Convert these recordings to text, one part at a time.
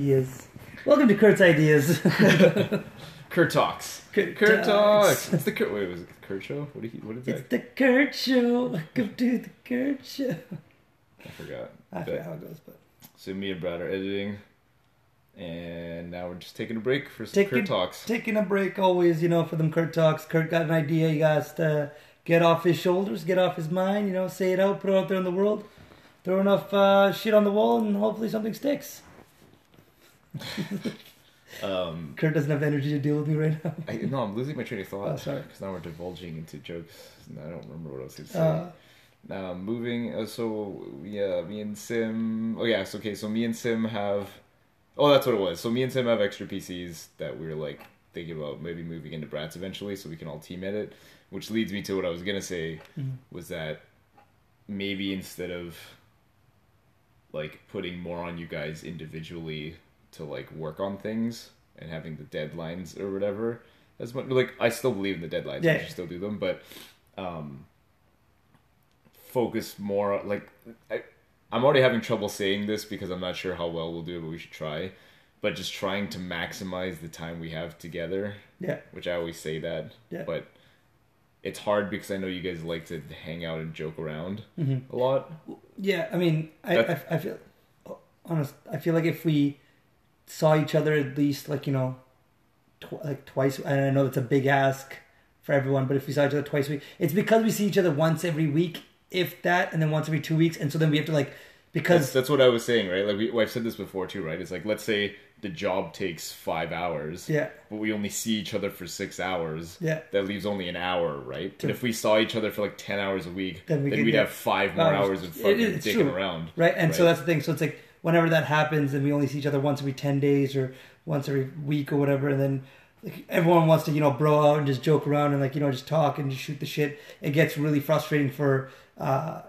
Ideas. Welcome to Kurt's Ideas. Kurt talks. Kurt Kurt Talks. talks. It's the Kurt. Wait, was it the Kurt show? What did he? What is it's that? the Kurt Show. Welcome to the Kurt Show. I forgot. I forget how it goes, but So me and Brad are editing, and now we're just taking a break for some Taking- Kurt talks. taking a break always, you know, for them Kurt talks. Kurt got an idea. He got to get off his shoulders, get off his mind. You know, say it out, put it out there in the world. Throw enough uh, shit on the wall, and hopefully something sticks. Um, Kurt doesn't have the energy to deal with me right now. I, no, I'm losing my train of thought. Oh, sorry. Because now we're divulging into jokes. And I don't remember what I was going to say. Uh, moving. Uh, so yeah, me and Sim. Oh yes, okay. So me and Sim have. Oh, that's what it was. So me and Sim have extra PCs that we're like thinking about maybe moving into Bratz eventually, so we can all team edit. Which leads me to what I was gonna say Mhm. was that maybe instead of like putting more on you guys individually to like work on things and having the deadlines or whatever as much like I still believe in the deadlines. Yeah. I should still do them, but um focus more like I, I'm already having trouble saying this because I'm not sure how well we'll do it, but we should try. But just trying to maximize the time we have together, yeah, which I always say that, Yeah. but it's hard because I know you guys like to hang out and joke around Mhm. a lot. yeah. I mean, I, I, I feel honest. I feel like if we saw each other at least like you know, tw- like twice. And I know it's a big ask for everyone, but if we saw each other twice a week, it's because we see each other once every week, if that, and then once every two weeks, and so then we have to like because that's what I was saying, right? Like we, I've said this before too, right? It's like let's say the job takes five hours, yeah, but we only see each other for six hours. yeah. That leaves only an hour, right? But if we saw each other for like ten hours a week, Then we could we'd have five more hours. hours of fucking dicking around. Right, and so that's the thing. So it's like whenever that happens, and we only see each other once every ten days or once every week or whatever, and then like, everyone wants to you know bro out and just joke around and like you know just talk and just shoot the shit. It gets really frustrating for uh,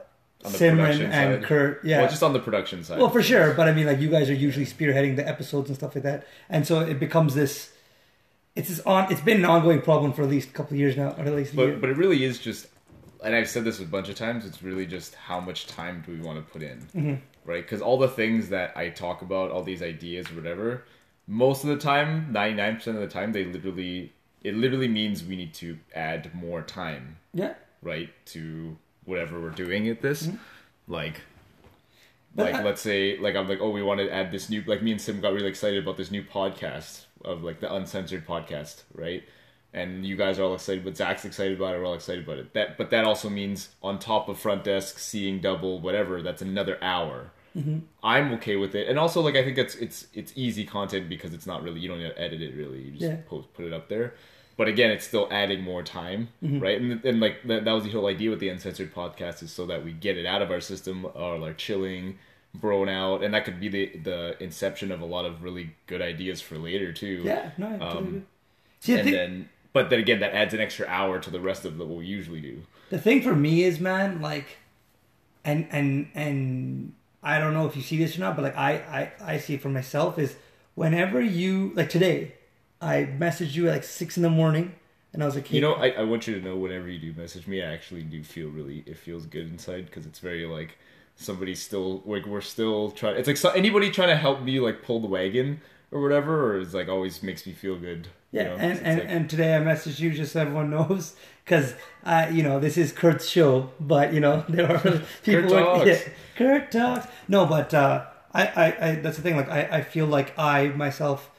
Simran and side. Kurt. Yeah, Well, just on the production side. well, for sure, but I mean, like you guys are usually spearheading the episodes and stuff like that, and so it becomes this. It's this on. It's been an ongoing problem for at least a couple of years now, or at least. But but it really is just, and I've said this a bunch of times. It's really just how much time do we want to put in, Mhm. Right? Because all the things that I talk about, all these ideas or whatever, most of the time, ninety nine percent of the time, they literally it literally means we need to add more time, yeah, right, to whatever we're doing at this, like. Mm-hmm. But like I- let's say like I'm like oh we want to add this new like me and Sim got really excited about this new podcast of like the uncensored podcast right and you guys are all excited but Zach's excited about it we're all excited about it that but that also means on top of front desk seeing double whatever that's another hour Mm-hmm. I'm okay with it and also like I think it's it's it's easy content because it's not really you don't need to edit it really you just Yeah. post put it up there but again it's still adding more time Mm-hmm. right and, and like that, that was the whole idea with the uncensored podcast is so that we get it out of our system or like chilling broing out and that could be the the inception of a lot of really good ideas for later too yeah, no, I totally Um. See, and thing, then but then again that adds an extra hour to the rest of what we usually do. The thing for me is, man, like, and and and I don't know if you see this or not, but like I I I see it for myself is whenever you like today, I messaged you at like six in the morning, and I was like, hey, you know I, I want you to know whenever you do message me i actually do feel really it feels good inside because it's very like somebody's still like we're still trying it's like so, anybody trying to help me like pull the wagon or whatever or is like always makes me feel good you Yeah, know? and, and, like- and today I messaged you just so everyone knows because uh, you know this is Kurt's show, but you know there are people. Kurt talks. Yeah, Kurt talks. No, but uh, I, I, I that's the thing. Like I, I feel like I myself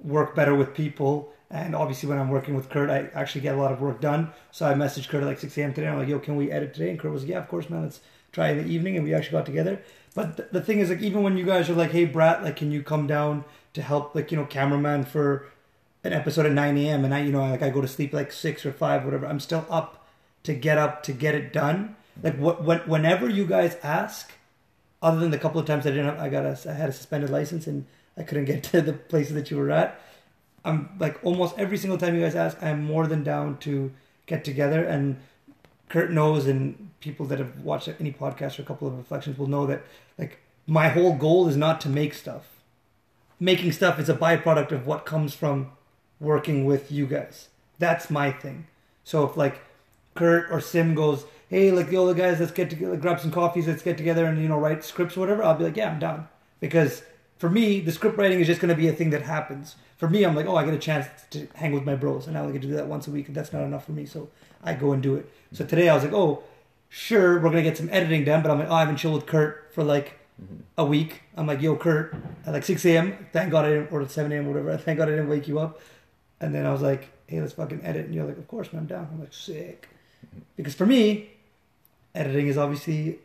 work better with people, and obviously when I'm working with Kurt, I actually get a lot of work done. So I messaged Kurt at like 6 a.m. today. I'm like, "Yo, can we edit today?" And Kurt was, like, "Yeah, of course, man. Let's try in the evening." And we actually got together. But th- the thing is, like, even when you guys are like, "Hey, Brat, like, can you come down to help, like, you know, cameraman for an episode at 9 a.m. and I, you know, like I go to sleep like six or five, whatever. I'm still up to get up to get it done. Like what, when, whenever you guys ask, other than the couple of times I didn't, have, I got a, I had a suspended license and I couldn't get to the places that you were at. I'm like almost every single time you guys ask, I'm more than down to get together. And Kurt knows, and people that have watched any podcast or a couple of reflections will know that like my whole goal is not to make stuff. Making stuff is a byproduct of what comes from working with you guys. That's my thing. So if like Kurt or Sim goes, hey, like the other guys, let's get together, grab some coffees, let's get together and you know write scripts or whatever. I'll be like, yeah, I'm down because for me, the script writing is just going to be a thing that happens. For me, I'm like, oh, I get a chance to hang with my bros, and I only get to do that once a week, and that's not enough for me. So I go and do it. So today I was like, oh, sure, we're gonna get some editing done, but I'm like, oh, I haven't chilled with Kurt for like a week. I'm like, yo, Kurt, at like 6 a.m. Thank God I didn't, or 7 a.m. whatever. Thank God I didn't wake you up. And then I was like, hey, let's fucking edit. And you're like, of course, man, I'm down. I'm like, sick. Because for me, editing is obviously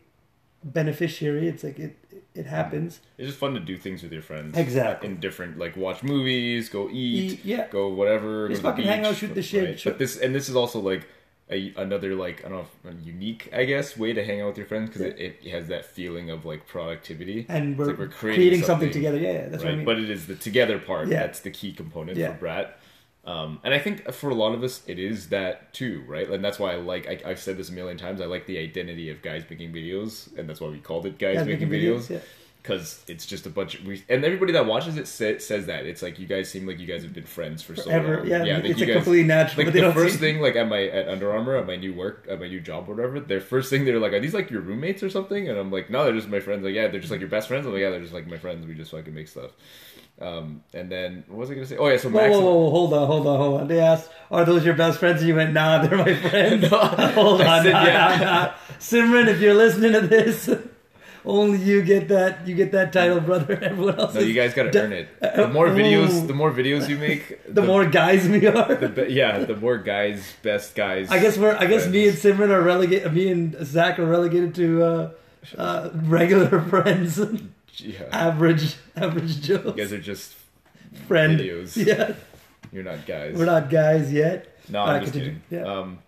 beneficiary. It's like it it happens. It's just fun to do things with your friends. Exactly. In different, like watch movies, go eat, Eat, yeah. go whatever. Just go fucking hang out, beach, shoot the shit, right? shoot- But this and this is also like a, another like I don't know, unique I guess way to hang out with your friends because it, it has that feeling of like productivity. And we're, like we're creating, something, together. Yeah, yeah that's right? what I mean. But it is the together part Yeah. that's the key component Yeah. for Brat. Um, and I think for a lot of us, it is that too, right? And that's why I like. I, I've said this a million times. I like the identity of guys making videos, and that's why we called it guys, Guys making, making videos videos, yeah. Because it's just a bunch of we, and everybody that watches it say, says that it's like you guys seem like you guys have been friends for so long. Yeah, like it's you guys- completely natural. Like but the first see- thing, like at my at Under Armour, at my new work, at my new job, or whatever. Their first thing, they're like, "Are these like your roommates or something?" And I'm like, "No, they're just my friends." Like, yeah, they're just like your best friends. I'm like, yeah, they're just like my friends. We just fucking make stuff. Um, and then what was I gonna say? Oh yeah, so Max. whoa, whoa, whoa, hold on, hold on, hold on. They asked, "Are those your best friends?" And you went, "Nah, they're my friends." No, hold on, said, nah, yeah. nah, nah. Simran, if you're listening to this, only you get that. You get that title, brother. Everyone else. No, you guys gotta d- earn it. The more videos, the more videos you make, The more guys we are. the be- yeah, the more guys, best guys. I guess we're. I guess me and friends. Simran are relegated. Me and Zach are relegated to uh, uh, regular friends, yeah, average, average Joe you guys are just friend. videos. Yeah, You're not guys. we're not guys yet. No, Uh, I'm just continue. kidding. Yeah. Um,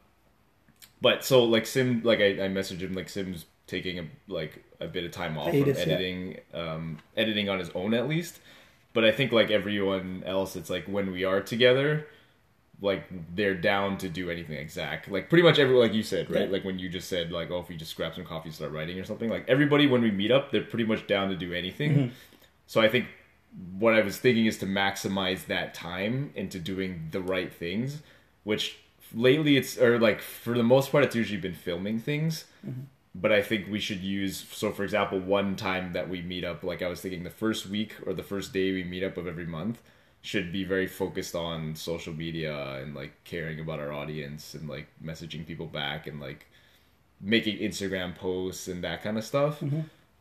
but so like Sim, like I, I messaged him like Sim's taking a like a bit of time off from editing, um, editing on his own at least. But I think like everyone else, it's like when we are together, like they're down to do anything exact. Like pretty much everyone, like you said, right? Yeah. Like when you just said like, oh, if we just grab some coffee, and start writing or something. Like everybody when we meet up, they're pretty much down to do anything. Mm-hmm. So I think what I was thinking is to maximize that time into doing the right things, which lately it's or like for the most part it's usually been filming things. But I think we should use so for example, one time that we meet up, like I was thinking the first week or the first day we meet up of every month should be very focused on social media and like caring about our audience and like messaging people back and like making Instagram posts and that kind of stuff.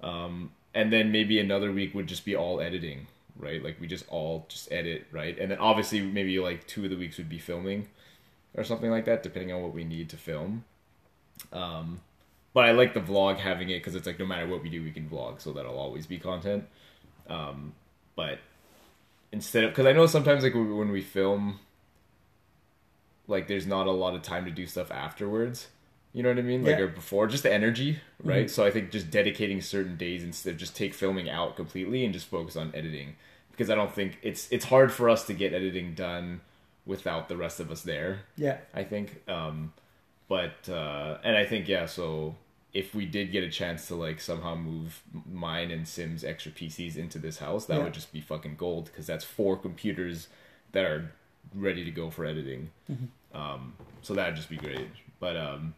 Um, and then maybe another week would just be all editing, right? Like we just all just edit, right? And then obviously maybe like two of the weeks would be filming or something like that, depending on what we need to film. Um, but I like the vlog having it because it's like no matter what we do, we can vlog, so that'll always be content. Um, but instead of because I know sometimes like when we film, like there's not a lot of time to do stuff afterwards. You know what I mean? Like Yeah. or before, just the energy, right? So I think just dedicating certain days instead of just take filming out completely and just focus on editing because I don't think it's it's hard for us to get editing done without the rest of us there. Yeah, I think. Um, but uh, and I think yeah. So if we did get a chance to like somehow move mine and Sim's extra PCs into this house, that Yeah. would just be fucking gold because that's four computers that are ready to go for editing. Mm-hmm. Um, so that'd just be great. But um,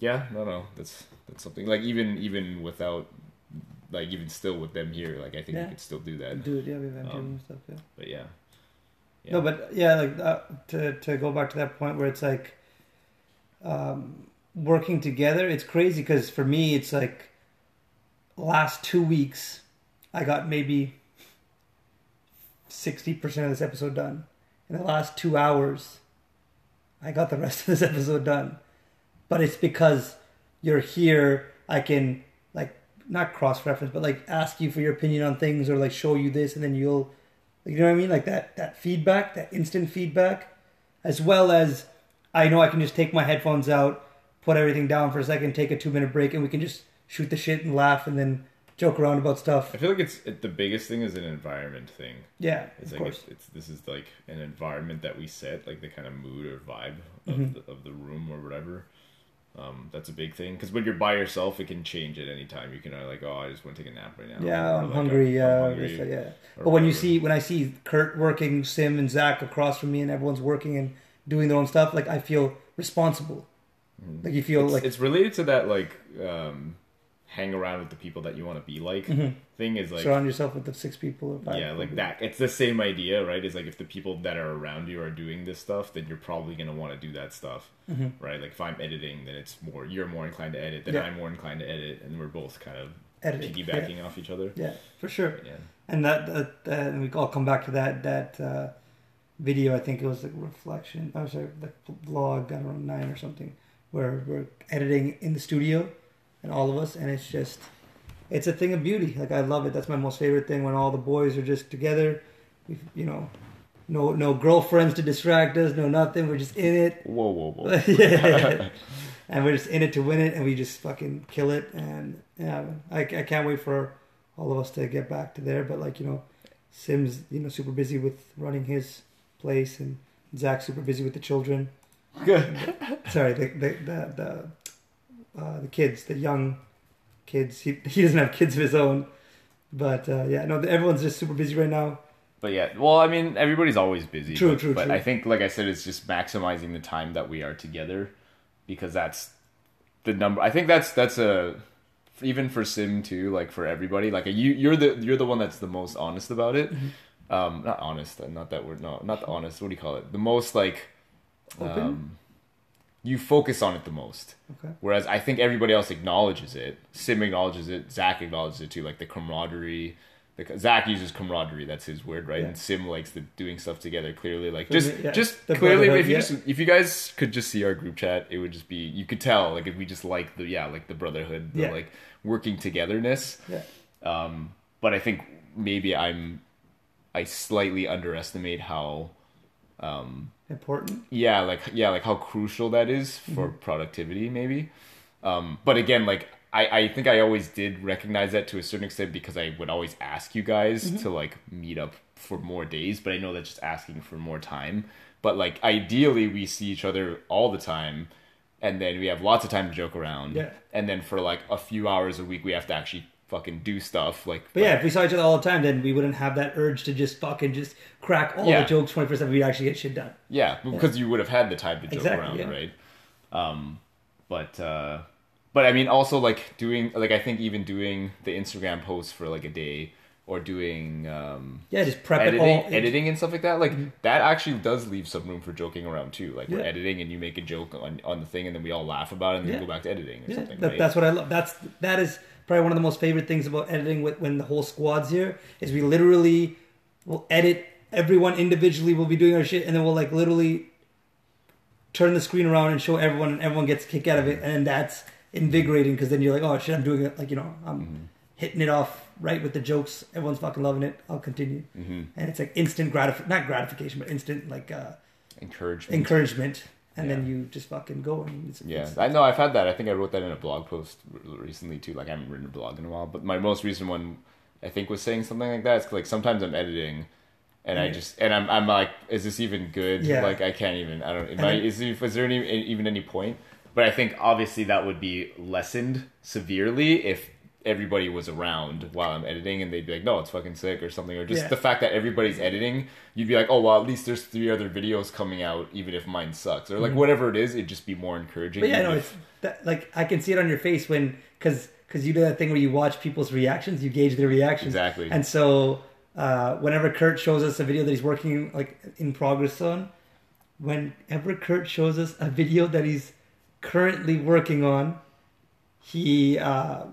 yeah, no, no, that's that's something like even even without like even still with them here, like I think Yeah. we could still do that. do it. Yeah, we've had Um, and stuff. Yeah. But yeah. Yeah. No, but yeah, like uh, to to go back to that point where it's like um, working together. It's crazy because for me, it's like last two weeks, I got maybe sixty percent of this episode done. In the last two hours, I got the rest of this episode done. But it's because you're here. I can like not cross reference, but like ask you for your opinion on things or like show you this, and then you'll you know what I mean? Like that that feedback, that instant feedback, as well as I know I can just take my headphones out, put everything down for a second, take a two minute break, and we can just shoot the shit and laugh and then joke around about stuff. I feel like it's it, the biggest thing is an environment thing. Yeah, It's of like course. it's, it's this is like an environment that we set, like the kind of mood or vibe of, Mm-hmm. the, of the room or whatever. Um, that's a big thing because when you're by yourself, it can change at any time. You can uh, like, oh, I just want to take a nap right now. Yeah, Or I'm like, hungry. I'm Yeah, hungry, yeah. or But when you see when I see Kurt working, Sim and Zach across from me, and everyone's working and doing their own stuff, like I feel responsible. Like you feel Mm-hmm. it's, like it's related to that like um, hang around with the people that you want to be like Mhm. thing is like Surround yourself with the six people or five. yeah like people. that it's the same idea right it's like if the people that are around you are doing this stuff then you're probably going to want to do that stuff Mhm. right like if i'm editing then it's more you're more inclined to edit then Yeah. i'm more inclined to edit and we're both kind of Editing, piggybacking off each other Yeah, for sure. yeah And that, that, that and we all come back to that that uh, video. I think it was like reflection. I'm sorry, the vlog. I don't know nine or something, where we're editing in the studio, and all of us, and it's just, it's a thing of beauty. Like I love it. That's my most favorite thing when all the boys are just together. We, you know, no no girlfriends to distract us. No nothing. We're just in it. whoa whoa whoa yeah. And we're just in it to win it, and we just fucking kill it. And yeah, I, I can't wait for all of us to get back to there. But like you know, Sim's you know super busy with running his place, and Zach's super busy with the children. Sorry, the the the the, uh, the kids, the young kids. He he doesn't have kids of his own, but uh, yeah, no, everyone's just super busy right now. But yeah, well, I mean, everybody's always busy. True, but, true, But true. I think, like I said, it's just maximizing the time that we are together, because that's the number. I think that's that's a even for Sim too, like for everybody. Like you, you're the you're the one that's the most honest about it. Mm-hmm. Um, not honest, not that word. No, not the honest. What do you call it? The most like? Um, you focus on it the most. Okay. Whereas I think everybody else acknowledges it. Sim acknowledges it. Zach acknowledges it too. Like the camaraderie. The, Zach uses camaraderie. That's his word, right? Yeah. And Sim likes the doing stuff together. Clearly, like just yeah. just The clearly, if you yeah. just if you guys could just see our group chat, it would just be you could tell like if we just like the yeah like the brotherhood, the Yeah. like working togetherness. Yeah. Um, but I think maybe I'm I slightly underestimate how um Important. yeah like yeah like how crucial that is for productivity maybe um but again like I, I think I always did recognize that to a certain extent because I would always ask you guys to like meet up for more days, but I know that's just asking for more time. But like ideally we see each other all the time and then we have lots of time to joke around. Yeah. And then for like a few hours a week we have to actually fucking do stuff like But yeah, if we saw each other all the time, then we wouldn't have that urge to just fucking just crack all Yeah. the jokes twenty percent. We'd actually get shit done. Yeah, because you would have had the time to joke Exactly, around, yeah. right? Um, but uh, but I mean, also like doing like I think even doing the Instagram post for like a day or doing um, Yeah, just prep editing, it all. editing and stuff like that. Like that actually does leave some room for joking around too. Like we're editing and you make a joke on, on the thing and then we all laugh about it and then Yeah. go back to editing or Yeah, something. that, right? that's what I love. That's that is probably one of the most favorite things about editing with when the whole squad's here is we literally will edit everyone individually. We'll be doing our shit, and then we'll like literally turn the screen around and show everyone, and everyone gets a kick out of it, and that's invigorating because then you're like, oh shit, I'm doing it. Like you know, I'm Mm-hmm. hitting it off right with the jokes. Everyone's fucking loving it. I'll continue, Mm-hmm. and it's like instant gratif not gratification, but instant like uh, encouragement. encouragement. And then you just fucking go and it's, Yeah, it's- I know. I've had that. I think I wrote that in a blog post recently too. Like I haven't written a blog in a while, but my most recent one, I think, was saying something like that. It's like sometimes I'm editing, and I just and I'm I'm like, is this even good? Yeah. Like I can't even. I don't. Am I, then- is there, is there any even any point? But I think obviously that would be lessened severely if everybody was around while I'm editing and they'd be like, no, it's fucking sick or something, or just Yeah. the fact that everybody's editing, you'd be like, oh well, at least there's three other videos coming out, even if mine sucks, or like whatever it is, it'd just be more encouraging. Mm-hmm. But yeah, no, if- it's that, like I can see it on your face when because because you do that thing where you watch people's reactions, you gauge their reactions Exactly. And so uh, whenever Kurt shows us a video that he's working like in progress on, whenever Kurt shows us a video that he's currently working on, he uh,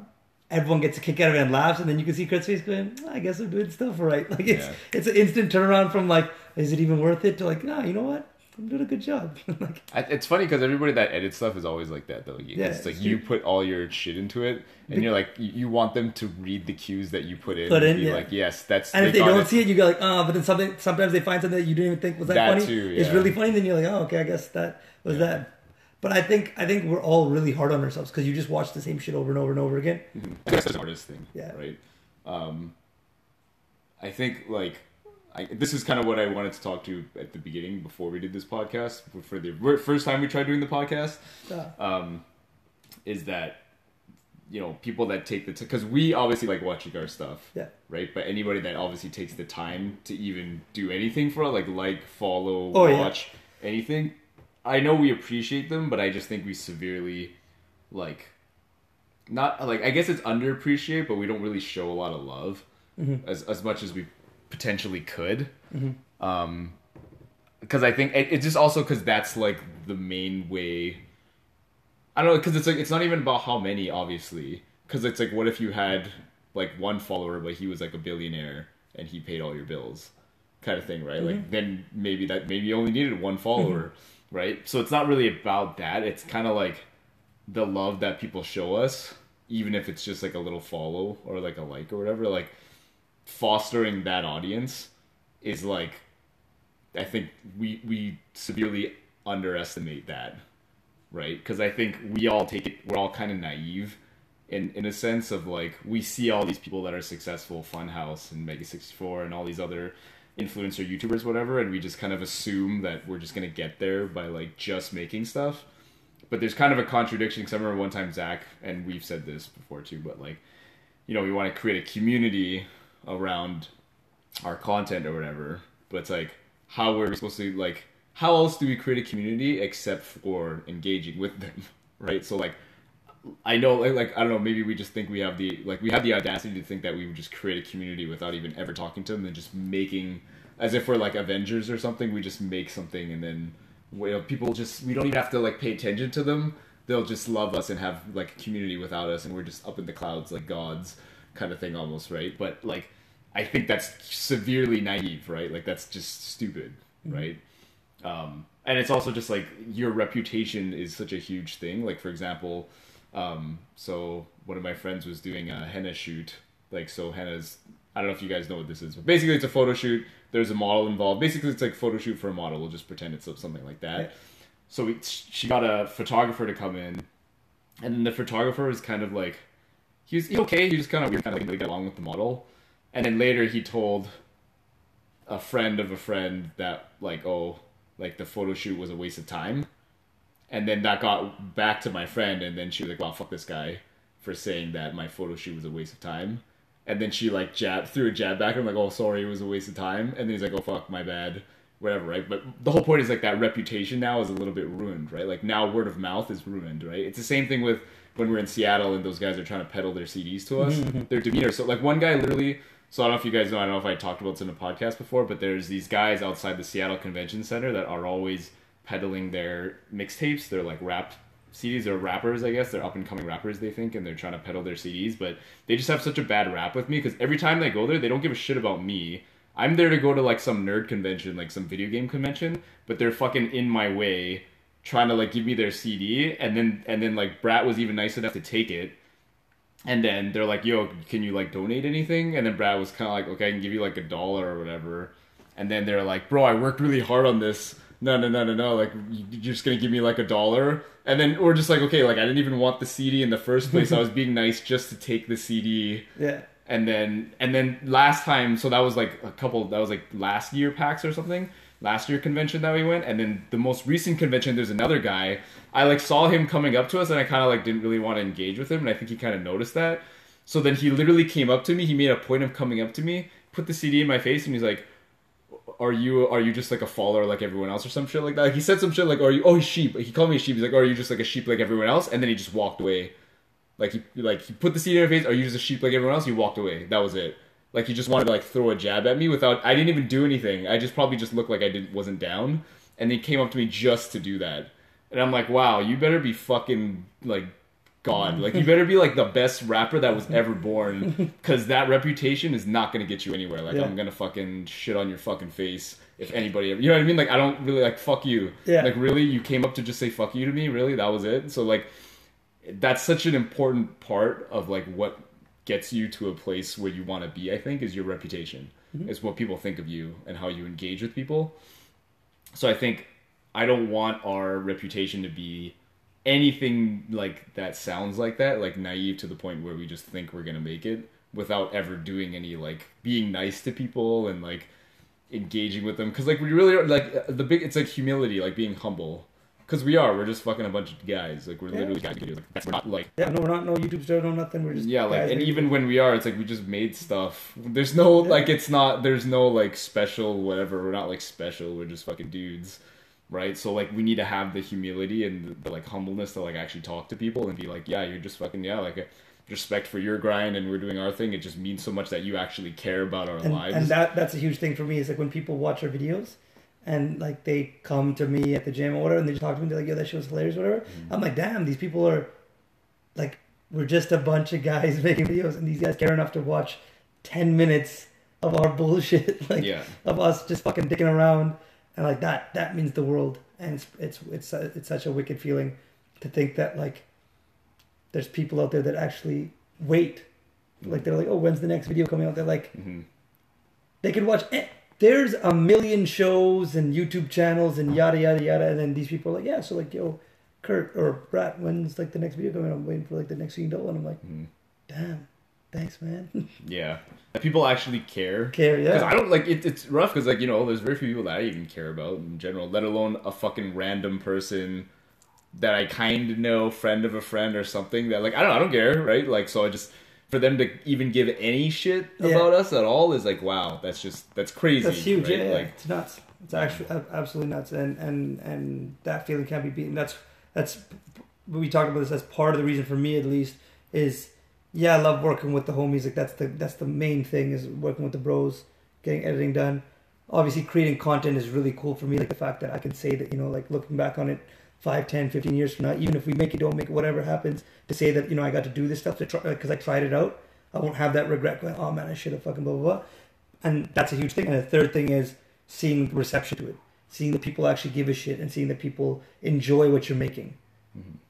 everyone gets a kick out of it and laughs, and then you can see Kurt's face going, "I guess I'm doing stuff right." Like it's Yeah. it's an instant turnaround from like, "Is it even worth it?" to like, "No, you know what." I'm doing a good job. like, It's funny because everybody that edits stuff is always like that though. You- Yeah, it's like you put all your shit into it, and you're like you, want them to read the cues that you put in. Put and in, be yeah. like yes, that's. It. And if they don't it. see it, you go like, oh, but then something. Sometimes they find something that you didn't even think was that, That funny. too, It's really funny. Then you're like, oh, okay, I guess that was that. But I think I think we're all really hard on ourselves because you just watch the same shit over and over and over again. That's an artist thing, Yeah. right? Um, I think like I, this is kind of what I wanted to talk to at the beginning before we did this podcast for the first time we tried doing the podcast. Uh, um, is that you know people that take the because we obviously like watching our stuff Yeah. right but anybody that obviously takes the time to even do anything for it like like follow Oh, yeah. watch anything i know we appreciate them but i just think we severely like not like I guess it's underappreciated, but we don't really show a lot of love Mm-hmm. as as much as we potentially could. Um, because I think it, it's just also because that's like the main way. I don't know because it's like it's not even about how many, obviously. Because it's like, what if you had like one follower, but he was like a billionaire and he paid all your bills, kind of thing, right? Like then maybe that maybe you only needed one follower, right? So it's not really about that. It's kind of like the love that people show us, even if it's just like a little follow or like a like or whatever. Like fostering that audience is like I think we we severely underestimate that, right? Because I think we all take it. We're all kind of naive, in in a sense of like we see all these people that are successful, Funhouse and Mega sixty four and all these other influencer YouTubers, whatever, and we just kind of assume that we're just gonna get there by like just making stuff. But there's kind of a contradiction. Because I remember one time Zach and we've said this before too, but like, you know, we want to create a community around our content or whatever. But it's like, how are we're supposed to like, how else do we create a community except for engaging with them, right? So like, I know, like, like I don't know, maybe we just think we have the like we have the audacity to think that we would just create a community without even ever talking to them and just making as if we're like Avengers or something. We just make something and then you know, people just we don't even have to like pay attention to them. They'll just love us and have like a community without us, and we're just up in the clouds like gods, kind of thing almost, right? But like, I think that's severely naive, right? Like that's just stupid, right? um, and it's also just like your reputation is such a huge thing like for example um, so one of my friends was doing a henna shoot like so henna's i don't know if you guys know what this is but basically it's a photo shoot. There's a model involved. Basically it's like photo shoot for a model. We'll just pretend it's something like that. Yeah. so we, she got a photographer to come in and then the photographer was kind of like he was okay. He was kind of weird kind of like, get along with the model. And then later he told a friend of a friend that like oh like the photo shoot was a waste of time and then that got back to my friend and then she was like wow fuck this guy for saying that my photo shoot was a waste of time. And then she like jab threw a jab back. I'm like oh sorry it was a waste of time. And then he's like oh fuck my bad. Whatever right? But the whole point is like that reputation now is a little bit ruined right? Like now word of mouth is ruined right? It's the same thing with when we're in Seattle and those guys are trying to peddle their CDs to us their demeanor. So like one guy literally so I don't know if you guys know, I don't know if I talked about this in a podcast before, but there's these guys outside the Seattle Convention Center that are always peddling their mixtapes. They're like rap CDs. They're rappers, I guess. They're up and coming rappers, they think, and they're trying to peddle their CDs. But they just have such a bad rap with me because every time they go there, they don't give a shit about me. I'm there to go to like some nerd convention, like some video game convention, but they're fucking in my way, trying to like give me their CD, and then and then like Brat was even nice enough to take it. And then they're like, "Yo, can you like donate anything?" And then Brad was kind of like, "Okay, I can give you like a dollar or whatever." And then they're like, "Bro, I worked really hard on this. No, no, no, no, no. Like, you- you're just gonna give me like a dollar?" And then we're just like, "Okay, like I didn't even want the CD in the first place. I was being nice just to take the CD." Yeah. and then and then last time so that was like a couple that was like last year pax or something last year convention that we went and then the most recent convention there's another guy i like saw him coming up to us and i kind of like didn't really want to engage with him and i think he kind of noticed that so then he literally came up to me he made a point of coming up to me put the cd in my face and he's like are you are you just like a follower like everyone else or some shit like that? He said some shit like, "Are you? Oh, he's sheep." He called me a sheep. He's like, "Oh, "Are you just like a sheep like everyone else?" And then he just walked away. Like he like he put the seed in her face. Are you just a sheep like everyone else? He walked away. That was it. Like he just wanted to like throw a jab at me without. I didn't even do anything. I just probably just looked like I didn't wasn't down. And he came up to me just to do that. And I'm like, wow, you better be fucking like God. Mm. Like you better be like the best rapper that was ever born, because that reputation is not gonna get you anywhere. Like Yeah. I'm gonna fucking shit on your fucking face if anybody ever. You know what I mean? Like I don't really like fuck you. Yeah. Like really, you came up to just say fuck you to me? Really? That was it? So like, that's such an important part of like what gets you to a place where you want to be. I think is your reputation. Mm-hmm. Is what people think of you and how you engage with people. So I think I don't want our reputation to be anything like that sounds like that, like naive to the point where we just think we're gonna make it without ever doing any like being nice to people and like engaging with them. Because like we really are like the big. It's like humility, like being humble. Because we are, we're just fucking a bunch of guys. Like we're Yeah. literally guys. Like, that's we're not like Yeah, no, we're not no YouTube star, no nothing. We're just yeah, like and making- even when we are, it's like we just made stuff. There's no Yeah. like it's not there's no like special whatever. We're not like special. We're just fucking dudes right? So like we need to have the humility and the, the like humbleness to like actually talk to people and be like, yeah, you're just fucking yeah, like. respect for your grind and we're doing our thing it just means so much that you actually care about our and, lives and that that's a huge thing for me is like when people watch our videos and like they come to me at the gym or whatever and they just talk to me they're like yo that shit was hilarious or whatever Mm-hmm. i'm like damn these people are like we're just a bunch of guys making videos and these guys care enough to watch 10 minutes of our bullshit like Yeah. of us just fucking dicking around and like that that means the world and it's it's it's, it's such a wicked feeling to think that like there's people out there that actually wait like they're like oh when's the next video coming out they're like Mhm. they could watch eh, there's a million shows and youtube channels and yada yada yada and then these people are like yeah so like yo kurt or brat when's like the next video coming out? i'm waiting for like the next scene and i'm like Mhm. damn thanks man yeah people actually care care yeah. Because I don't like it, it's rough because like you know there's very few people that I even care about in general, let alone a fucking random person that I kind of know, friend of a friend or something that like I don't know, I don't care, right? Like so I just for them to even give any shit Yeah. about us at all is like wow, that's just that's crazy. That's huge. right? Yeah, yeah. Like it's nuts. It's actually absolutely nuts, and and and that feeling can't be beaten. That's that's we talked about this as part of the reason for me at least is yeah, I love working with the homies. Like that's the that's the main thing is working with the bros, getting editing done. Obviously, creating content is really cool for me. Like the fact that I can say that you know, like looking back on it. 5, 10, 15 years from now, even if we make it, don't make it, whatever happens, to say that, you know, I got to do this stuff to try, because I tried it out, I won't have that regret going, oh man, I should have fucking blah, blah, blah. And that's a huge thing. And the third thing is seeing reception to it, seeing that people actually give a shit and seeing that people enjoy what you're making.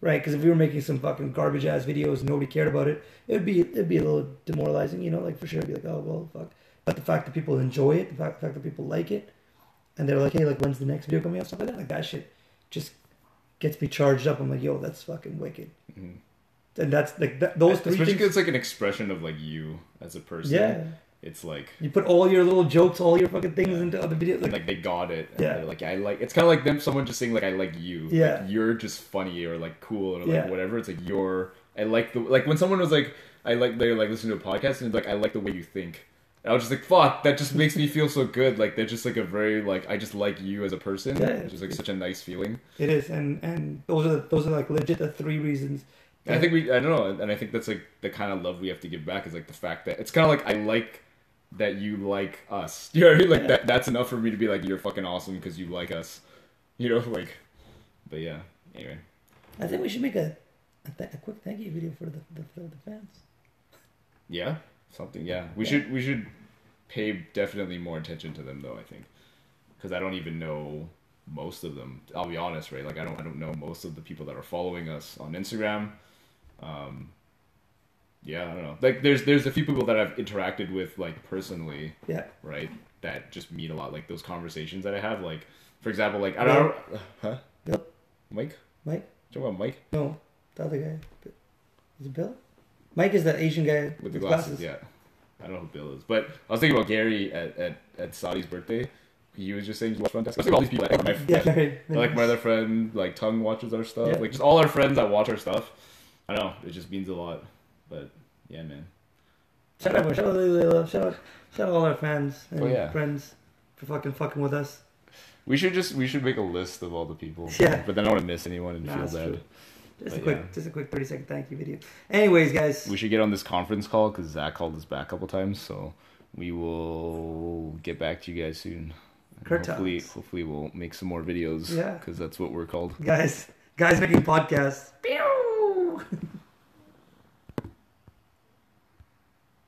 Right? Because if we were making some fucking garbage ass videos and nobody cared about it, it'd be it'd be a little demoralizing, you know, like for sure it'd be like, oh well fuck. But the fact that people enjoy it, the fact, the fact that people like it, and they're like, hey, like when's the next video coming out, stuff like that, like that shit just gets me charged up. I'm like, yo, that's fucking wicked. Mhm. And that's like that, those three especially things. it's like an expression of like you as a person. Yeah, It's like you put all your little jokes, all your fucking things into other videos. Like, like they got it. Yeah. like I like. It's kind of like them. Someone just saying like I like you. Yeah. Like, you're just funny or like cool or like Yeah. whatever. It's like you're. I like the like when someone was like I like they're like listen to a podcast and it's like I like the way you think. And I was just like fuck. That just makes me feel so good. Like they're just like a very like I just like you as a person. Yeah. Which is like such a nice feeling. it is, and and those are the, those are like legit the three reasons. And I think we I don't know. And I think that's like the kind of love we have to give back is like the fact that it's kind of like I like that you like us. You know what I mean? Like that. That's enough for me to be like you're fucking awesome because you like us. You know, like. But yeah. Anyway. I think we should make a a, th- a quick thank you video for the the, the, the fans. Yeah. Something. Yeah. We Yeah. should. We should pay definitely more attention to them though. I think because I don't even know most of them. I'll be honest, right? Like I don't. I don't know most of the people that are following us on Instagram. Um. Yeah, I don't know. Like, there's there's a few people that I've interacted with like personally, Yeah, right? That just mean a lot. Like those conversations that I have. Like, for example, like I don't, uh, huh? Bill, Mike? Mike. Talking about Mike No, the other guy. Is it Bill? Mike is the Asian guy with the glasses. Yeah, I don't know who Bill is, but I was thinking about Gary at at, at Saudi's birthday. He was just saying he watched Fantastic. I was all these people. Like, my, Yeah, very, very like my other friend, like Tongue watches our stuff. Yeah. Like just all our friends that watch our stuff. I don't know. It just means a lot. But yeah, man. Shout out, shout out, Layla, shout out, shout out all our fans and Oh, yeah. friends for fucking fucking with us. We should just we should make a list of all the people. Yeah. But then I don't want to miss anyone and Nah, feel that's bad. true. Just a But quick, yeah. just a quick thirty second thank you video. Anyways, guys, We should get on this conference call because Zach called us back a couple times, so we will get back to you guys soon. And hopefully, hopefully we'll make some more videos. Yeah. because that's what we're called. guys, guys making podcasts. Pew!